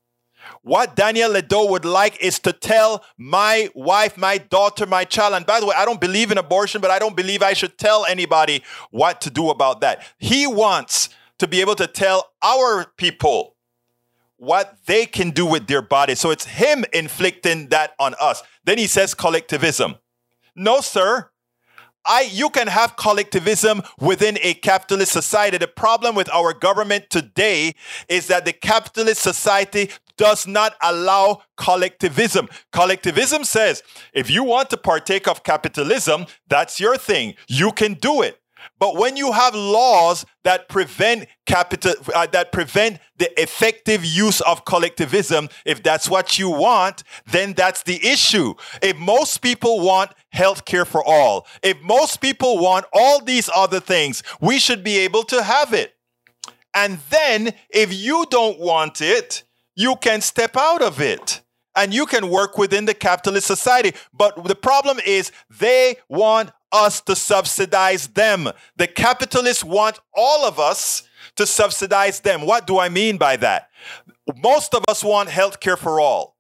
What Daniel Ledo would like is to tell my wife, my daughter, my child, and by the way, I don't believe in abortion, but I don't believe I should tell anybody what to do about that. He wants to be able to tell our people what they can do with their body. So it's him inflicting that on us. Then he says collectivism. No, sir. I, you can have collectivism within a capitalist society. The problem with our government today is that the capitalist society does not allow collectivism. Collectivism says if you want to partake of capitalism, that's your thing. You can do it. But when you have laws that prevent capital, uh, that prevent the effective use of collectivism, if that's what you want, then that's the issue. If most people want health care for all, if most people want all these other things, we should be able to have it. And then if you don't want it, you can step out of it and you can work within the capitalist society. But the problem is they want us to subsidize them. The capitalists want all of us to subsidize them. What do I mean by that? Most of us want health care for all.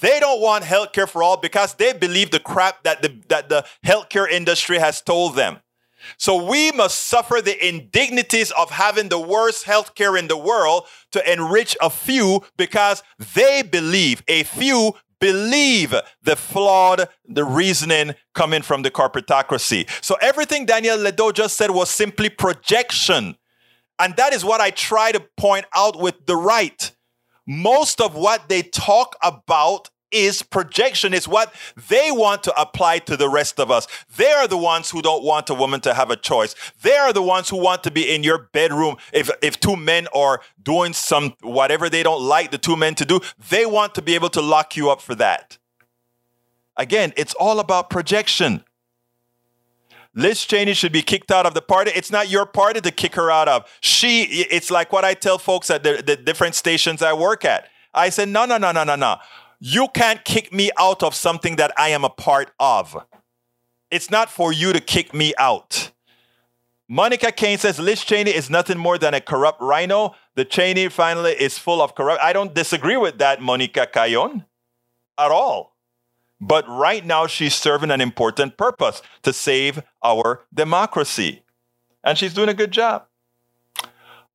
They don't want health care for all because they believe the crap that the, that the healthcare industry has told them. So we must suffer the indignities of having the worst healthcare in the world to enrich a few because they believe, a few believe the flawed the reasoning coming from the corporatocracy. So everything Daniel Ledo just said was simply projection. And that is what I try to point out with the right. Most of what they talk about is projection, is what they want to apply to the rest of us. They are the ones who don't want a woman to have a choice. They are the ones who want to be in your bedroom. If, if two men are doing some, whatever they don't like the two men to do, they want to be able to lock you up for that. Again, it's all about projection. Liz Cheney should be kicked out of the party. It's not your party to kick her out of. She, it's like what I tell folks at the, the different stations I work at. I said, no, no, no, no, no, no. You can't kick me out of something that I am a part of. It's not for you to kick me out. Monica Kane says Liz Cheney is nothing more than a corrupt RINO. The Cheney family is full of corrupt. I don't disagree with that, Monica Cayon, at all. But right now, she's serving an important purpose to save our democracy. And she's doing a good job.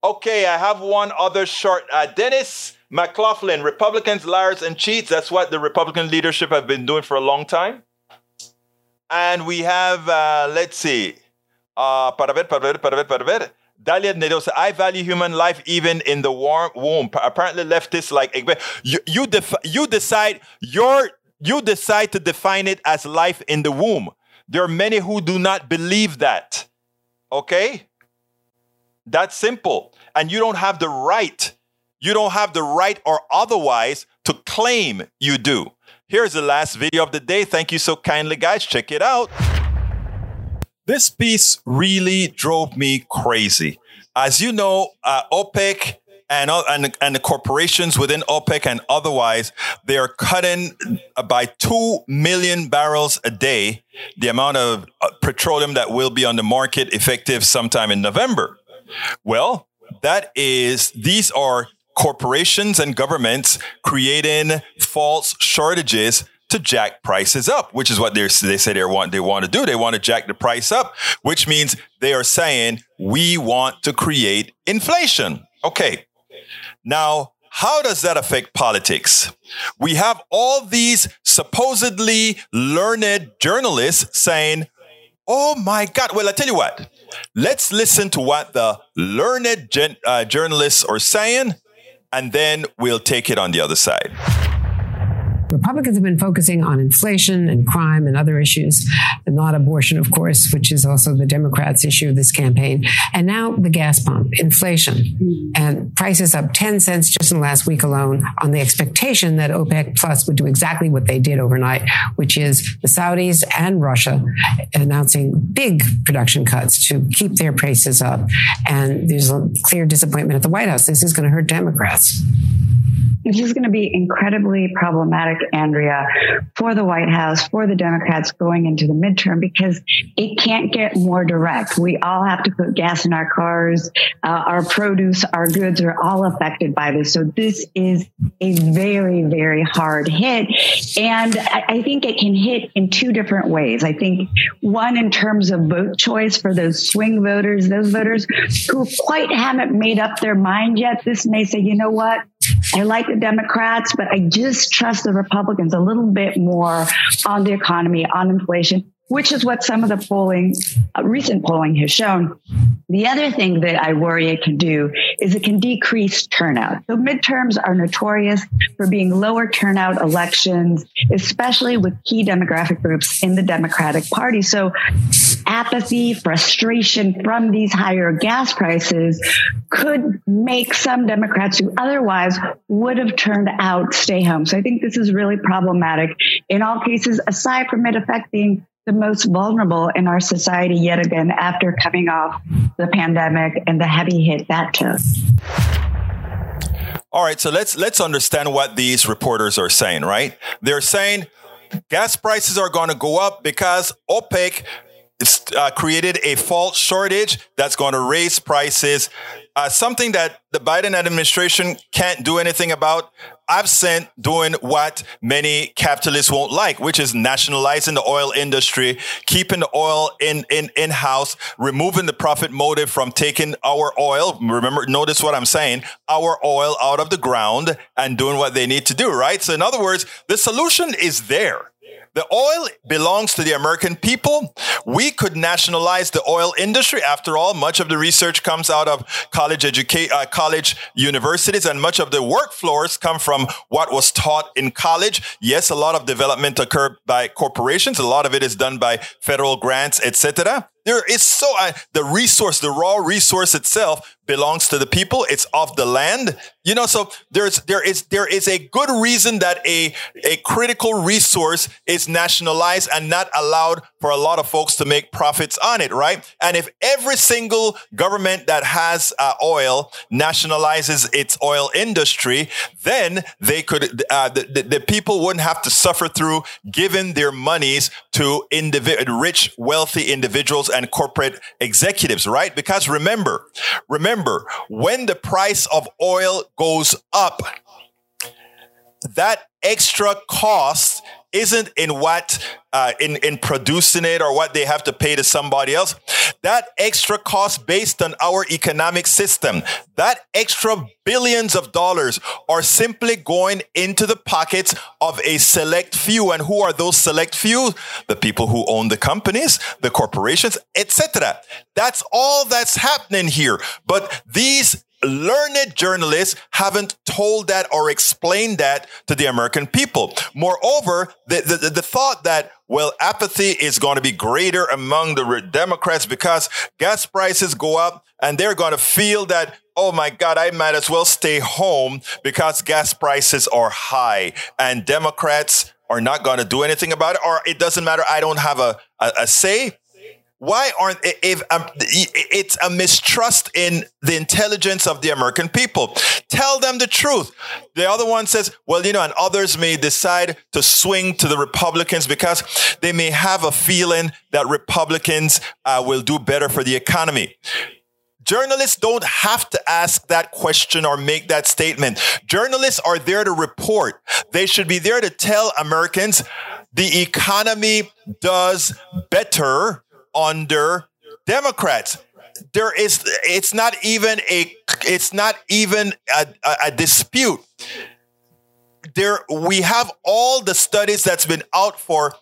Okay, I have one other short. Uh, Dennis McLaughlin, Republicans, liars, and cheats. That's what the Republican leadership have been doing for a long time. And we have, uh, let's see, uh, para ver, para ver, para ver, para. Dalia I value human life even in the warm womb. Apparently, leftists like you you, you decide your you decide to define it as life in the womb. There are many who do not believe that. Okay? That's simple. And you don't have the right, you don't have the right or otherwise to claim you do. Here's the last video of the day. Thank you so kindly, guys. Check it out. This piece really drove me crazy. As you know, uh, OPEC and, and, and the corporations within OPEC and otherwise, they are cutting by 2 million barrels a day the amount of uh, petroleum that will be on the market effective sometime in November. Well, that is, these are corporations and governments creating false shortages to jack prices up, which is what they say they want they want to do. They want to jack the price up, which means they are saying we want to create inflation. Okay. Now, how does that affect politics? We have all these supposedly learned journalists saying, "Oh my God!" Well, I tell you what. Let's listen to what the learned gen- uh, journalists are saying, and then we'll take it on the other side. Republicans have been focusing on inflation and crime and other issues, and not abortion, of course, which is also the Democrats' issue of this campaign. And now the gas pump, inflation, and prices up 10 cents just in the last week alone on the expectation that OPEC Plus would do exactly what they did overnight, which is the Saudis and Russia announcing big production cuts to keep their prices up. And there's a clear disappointment at the White House. This is going to hurt Democrats. This is going to be incredibly problematic, Andrea, for the White House, for the Democrats going into the midterm, because it can't get more direct. We all have to put gas in our cars. Uh, our produce, our goods are all affected by this. So this is a very, very hard hit. And I, I think it can hit in two different ways. I think one, in terms of vote choice for those swing voters, those voters who quite haven't made up their mind yet. This may say, you know what? I like the Democrats, but I just trust the Republicans a little bit more on the economy, on inflation which is what some of the polling, uh, recent polling has shown. The other thing that I worry it can do is it can decrease turnout. So midterms are notorious for being lower turnout elections, especially with key demographic groups in the Democratic Party. So apathy, frustration from these higher gas prices could make some Democrats who otherwise would have turned out stay home. So I think this is really problematic in all cases, aside from it affecting the most vulnerable in our society yet again after coming off the pandemic and the heavy hit that took. All right, so let's let's understand what these reporters are saying, right? They're saying gas prices are going to go up because OPEC uh, created a false shortage that's going to raise prices. Uh, something that the Biden administration can't do anything about, absent doing what many capitalists won't like, which is nationalizing the oil industry, keeping the oil in, in, in house, removing the profit motive from taking our oil. Remember, notice what I'm saying, our oil out of the ground and doing what they need to do, right? So in other words, the solution is there. The oil belongs to the American people. We could nationalize the oil industry. After all, much of the research comes out of college educate, uh, college universities, and much of the work floors come from what was taught in college. Yes, a lot of development occurred by corporations. A lot of it is done by federal grants, etc. There is so uh, the resource, the raw resource itself belongs to the people. It's of the land, you know. So there's there is there is a good reason that a a critical resource is nationalized and not allowed for a lot of folks to make profits on it, right? And if every single government that has uh, oil nationalizes its oil industry, then they could uh, the, the, the, people wouldn't have to suffer through giving their monies to individ- rich, wealthy individuals and corporate executives, right? Because remember, remember, when the price of oil goes up, that extra cost isn't in what uh, in in producing it or what they have to pay to somebody else. That extra cost based on our economic system, that extra billions of dollars are simply going into the pockets of a select few. And who are those select few? The people who own the companies, the corporations, etc. That's all that's happening here. But these learned journalists haven't told that or explained that to the American people. Moreover, the, the, the thought that, well, apathy is going to be greater among the Democrats because gas prices go up and they're going to feel that, oh my God, I might as well stay home because gas prices are high and Democrats are not going to do anything about it or it doesn't matter. I don't have a, a, a say why aren't if um, it's a mistrust in the intelligence of the American people? Tell them the truth. The other one says, well, you know, and others may decide to swing to the Republicans because they may have a feeling that Republicans uh, will do better for the economy. Journalists don't have to ask that question or make that statement. Journalists are there to report. They should be there to tell Americans the economy does better under Democrats. There is, it's not even a, it's not even a, a, a dispute. There, we have all the studies that's been out for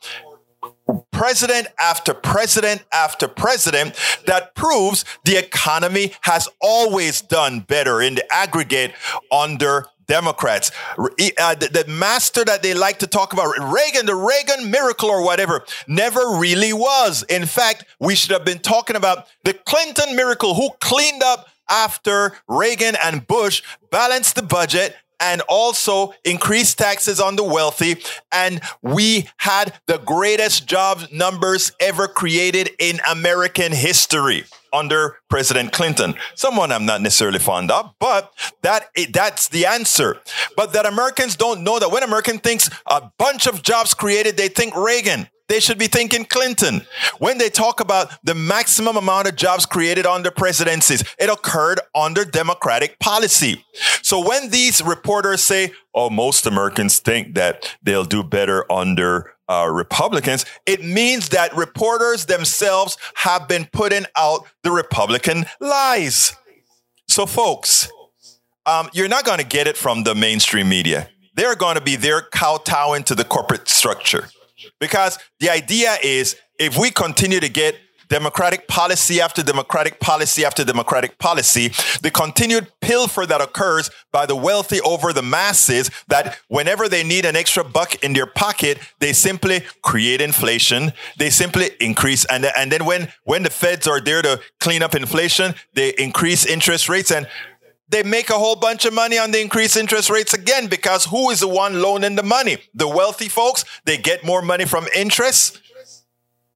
president after president after president that proves the economy has always done better in the aggregate under Democrats. Uh, the, the, master that they like to talk about, Reagan, the Reagan miracle or whatever, never really was. In fact, we should have been talking about the Clinton miracle who cleaned up after Reagan and Bush, balanced the budget, and also increased taxes on the wealthy. And we had the greatest job numbers ever created in American history under President Clinton. Someone I'm not necessarily fond of, but that that's the answer. But that Americans don't know that when American thinks a bunch of jobs created, they think Reagan. They should be thinking Clinton. When they talk about the maximum amount of jobs created under presidencies, it occurred under Democratic policy. So when these reporters say, oh, most Americans think that they'll do better under uh, Republicans, it means that reporters themselves have been putting out the Republican lies. So, folks, um, you're not going to get it from the mainstream media. They're going to be there kowtowing to the corporate structure. Because the idea is if we continue to get democratic policy after democratic policy after democratic policy, the continued pilfer that occurs by the wealthy over the masses, that whenever they need an extra buck in their pocket, they simply create inflation. They simply increase. And, and then when, when the feds are there to clean up inflation, they increase interest rates. And they make a whole bunch of money on the increased interest rates again because who is the one loaning the money? The wealthy folks, they get more money from interest.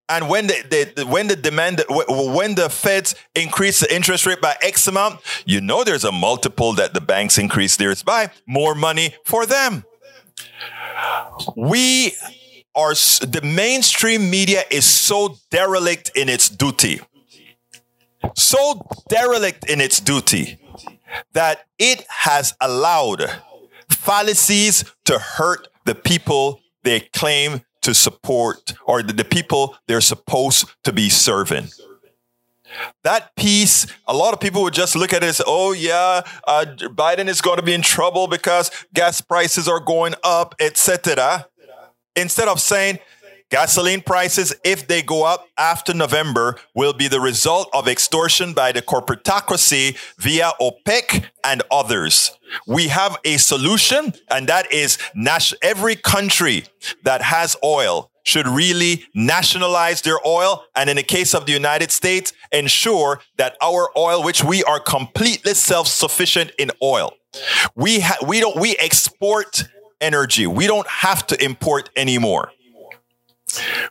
And when the, the, when the demand when the feds increase the interest rate by X amount, you know there's a multiple that the banks increase theirs by more money for them. We are the mainstream media is so derelict in its duty, so derelict in its duty that it has allowed fallacies to hurt the people they claim to support or the, people they're supposed to be serving. That piece, a lot of people would just look at it as, oh, yeah, uh, Biden is going to be in trouble because gas prices are going up, etc. Instead of saying, Gasoline prices, if they go up after November, will be the result of extortion by the corporatocracy via OPEC and others. We have a solution, and that is every country that has oil should really nationalize their oil. And in the case of the United States, ensure that our oil, which we are completely self-sufficient in oil, we ha- we don't we export energy. We don't have to import anymore.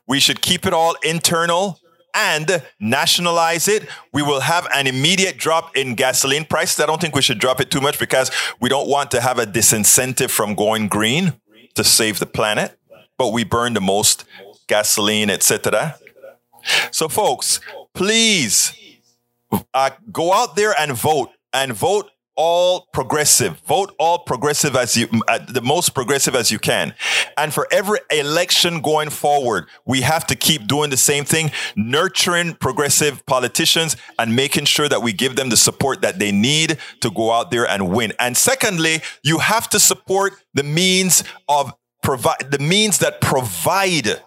We should keep it all internal and nationalize it. We will have an immediate drop in gasoline prices. I don't think we should drop it too much because we don't want to have a disincentive from going green to save the planet, but we burn the most gasoline, etc. So, folks, please uh, go out there and vote and vote all progressive. Vote all progressive as you, uh, the most progressive as you can. And for every election going forward, we have to keep doing the same thing, nurturing progressive politicians and making sure that we give them the support that they need to go out there and win. And secondly, you have to support the means of provide, the means that provide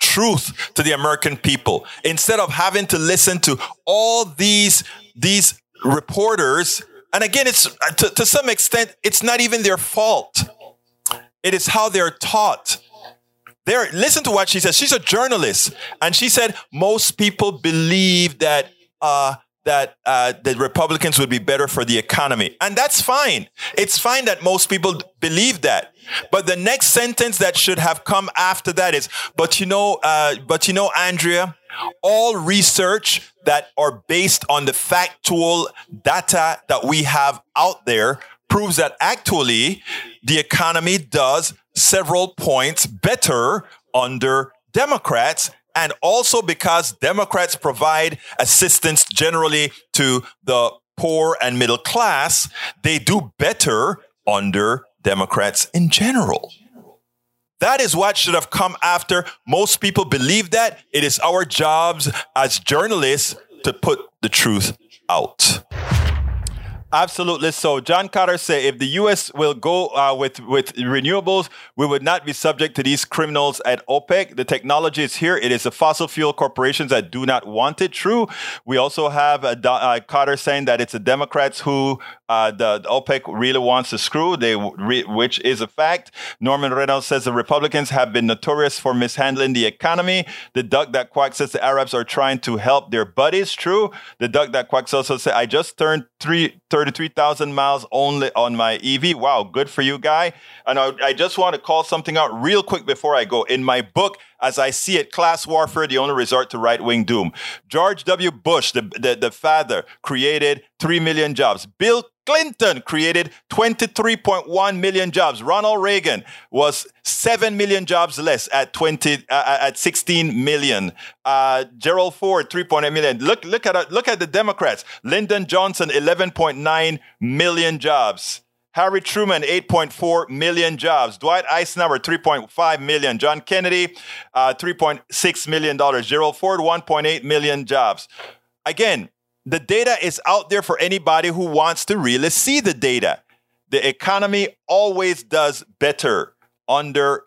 truth to the American people instead of having to listen to all these, these reporters and again, it's to, to some extent, it's not even their fault. It is how they're taught. There, listen to what she says. She's a journalist, and she said most people believe that uh, that uh, the Republicans would be better for the economy, and that's fine. It's fine that most people believe that. But the next sentence that should have come after that is, "But you know, uh, but you know, Andrea, all research that are based on the factual data that we have out there proves that actually the economy does several points better under Democrats and also because Democrats provide assistance generally to the poor and middle class, they do better under Democrats in general. That is what should have come after. Most people believe that. It is our jobs as journalists to put the truth out. Absolutely. So John Carter said, if the U.S. will go uh, with with renewables, we would not be subject to these criminals at OPEC. The technology is here. It is the fossil fuel corporations that do not want it. True. We also have uh, Carter saying that it's the Democrats who uh, the, the, OPEC really wants to screw. They re, which is a fact. Norman Reynolds says the Republicans have been notorious for mishandling the economy. The duck that quacks says the Arabs are trying to help their buddies. True. The duck that quacks also said, I just turned three 33,000 miles only on my EV. Wow, good for you, guy. And I, I, just want to call something out real quick before I go. In my book, as I see it, Class Warfare, the only resort to right wing doom. George W. Bush, the, the, the father, created 3 million jobs. Bill Clinton created 23.1 million jobs. Ronald Reagan was 7 million jobs less at 20 uh, at 16 million. Uh, Gerald Ford 3.8 million. Look look at look at the Democrats. Lyndon Johnson 11.9 million jobs. Harry Truman, 8.4 million jobs. Dwight Eisenhower, 3.5 million. John Kennedy, uh, 3.6 million dollars. Gerald Ford, 1.8 million jobs. Again, the data is out there for anybody who wants to really see the data. The economy always does better under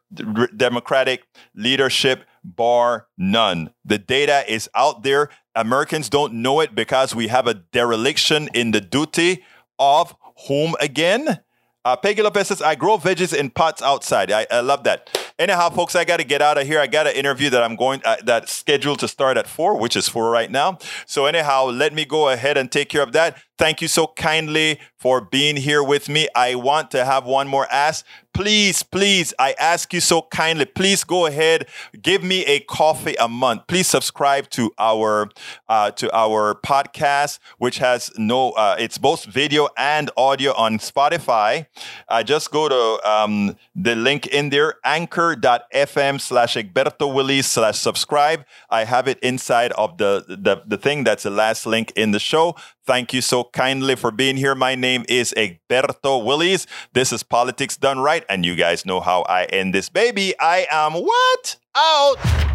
Democratic leadership, bar none. The data is out there. Americans don't know it because we have a dereliction in the duty of whom again? Uh, Peggy Lopez says, I grow veggies in pots outside. I, I love that. Anyhow, folks, I got to get out of here. I got an interview that I'm going uh, that's scheduled to start at four, which is four right now. So anyhow, let me go ahead and take care of that. Thank you so kindly for being here with me. I want to have one more ask. Please, please, I ask you so kindly, please go ahead, give me a coffee a month. Please subscribe to our uh, to our podcast, which has no, uh, it's both video and audio on Spotify. Uh, just go to um, the link in there, anchor.fm slash Egberto Willies slash subscribe. I have it inside of the, the, the thing. That's the last link in the show. Thank you so kindly for being here. My name is Egberto Willies. This is Politics Done Right, and you guys know how I end this baby. I am what? Out!